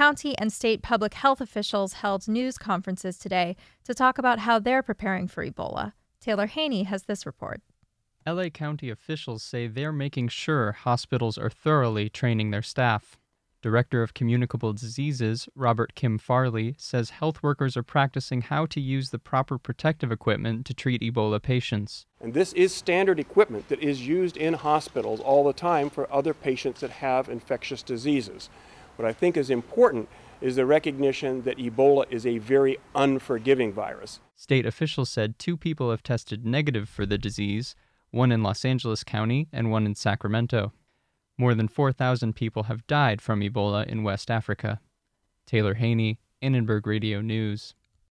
County and state public health officials held news conferences today to talk about how they're preparing for Ebola. Taylor Haney has this report. LA County officials say they're making sure hospitals are thoroughly training their staff. Director of Communicable Diseases, Robert Kim Farley, says health workers are practicing how to use the proper protective equipment to treat Ebola patients. And this is standard equipment that is used in hospitals all the time for other patients that have infectious diseases. What I think is important is the recognition that Ebola is a very unforgiving virus. State officials said two people have tested negative for the disease, one in Los Angeles County and one in Sacramento. More than 4,000 people have died from Ebola in West Africa. Taylor Haney, Annenberg Radio News.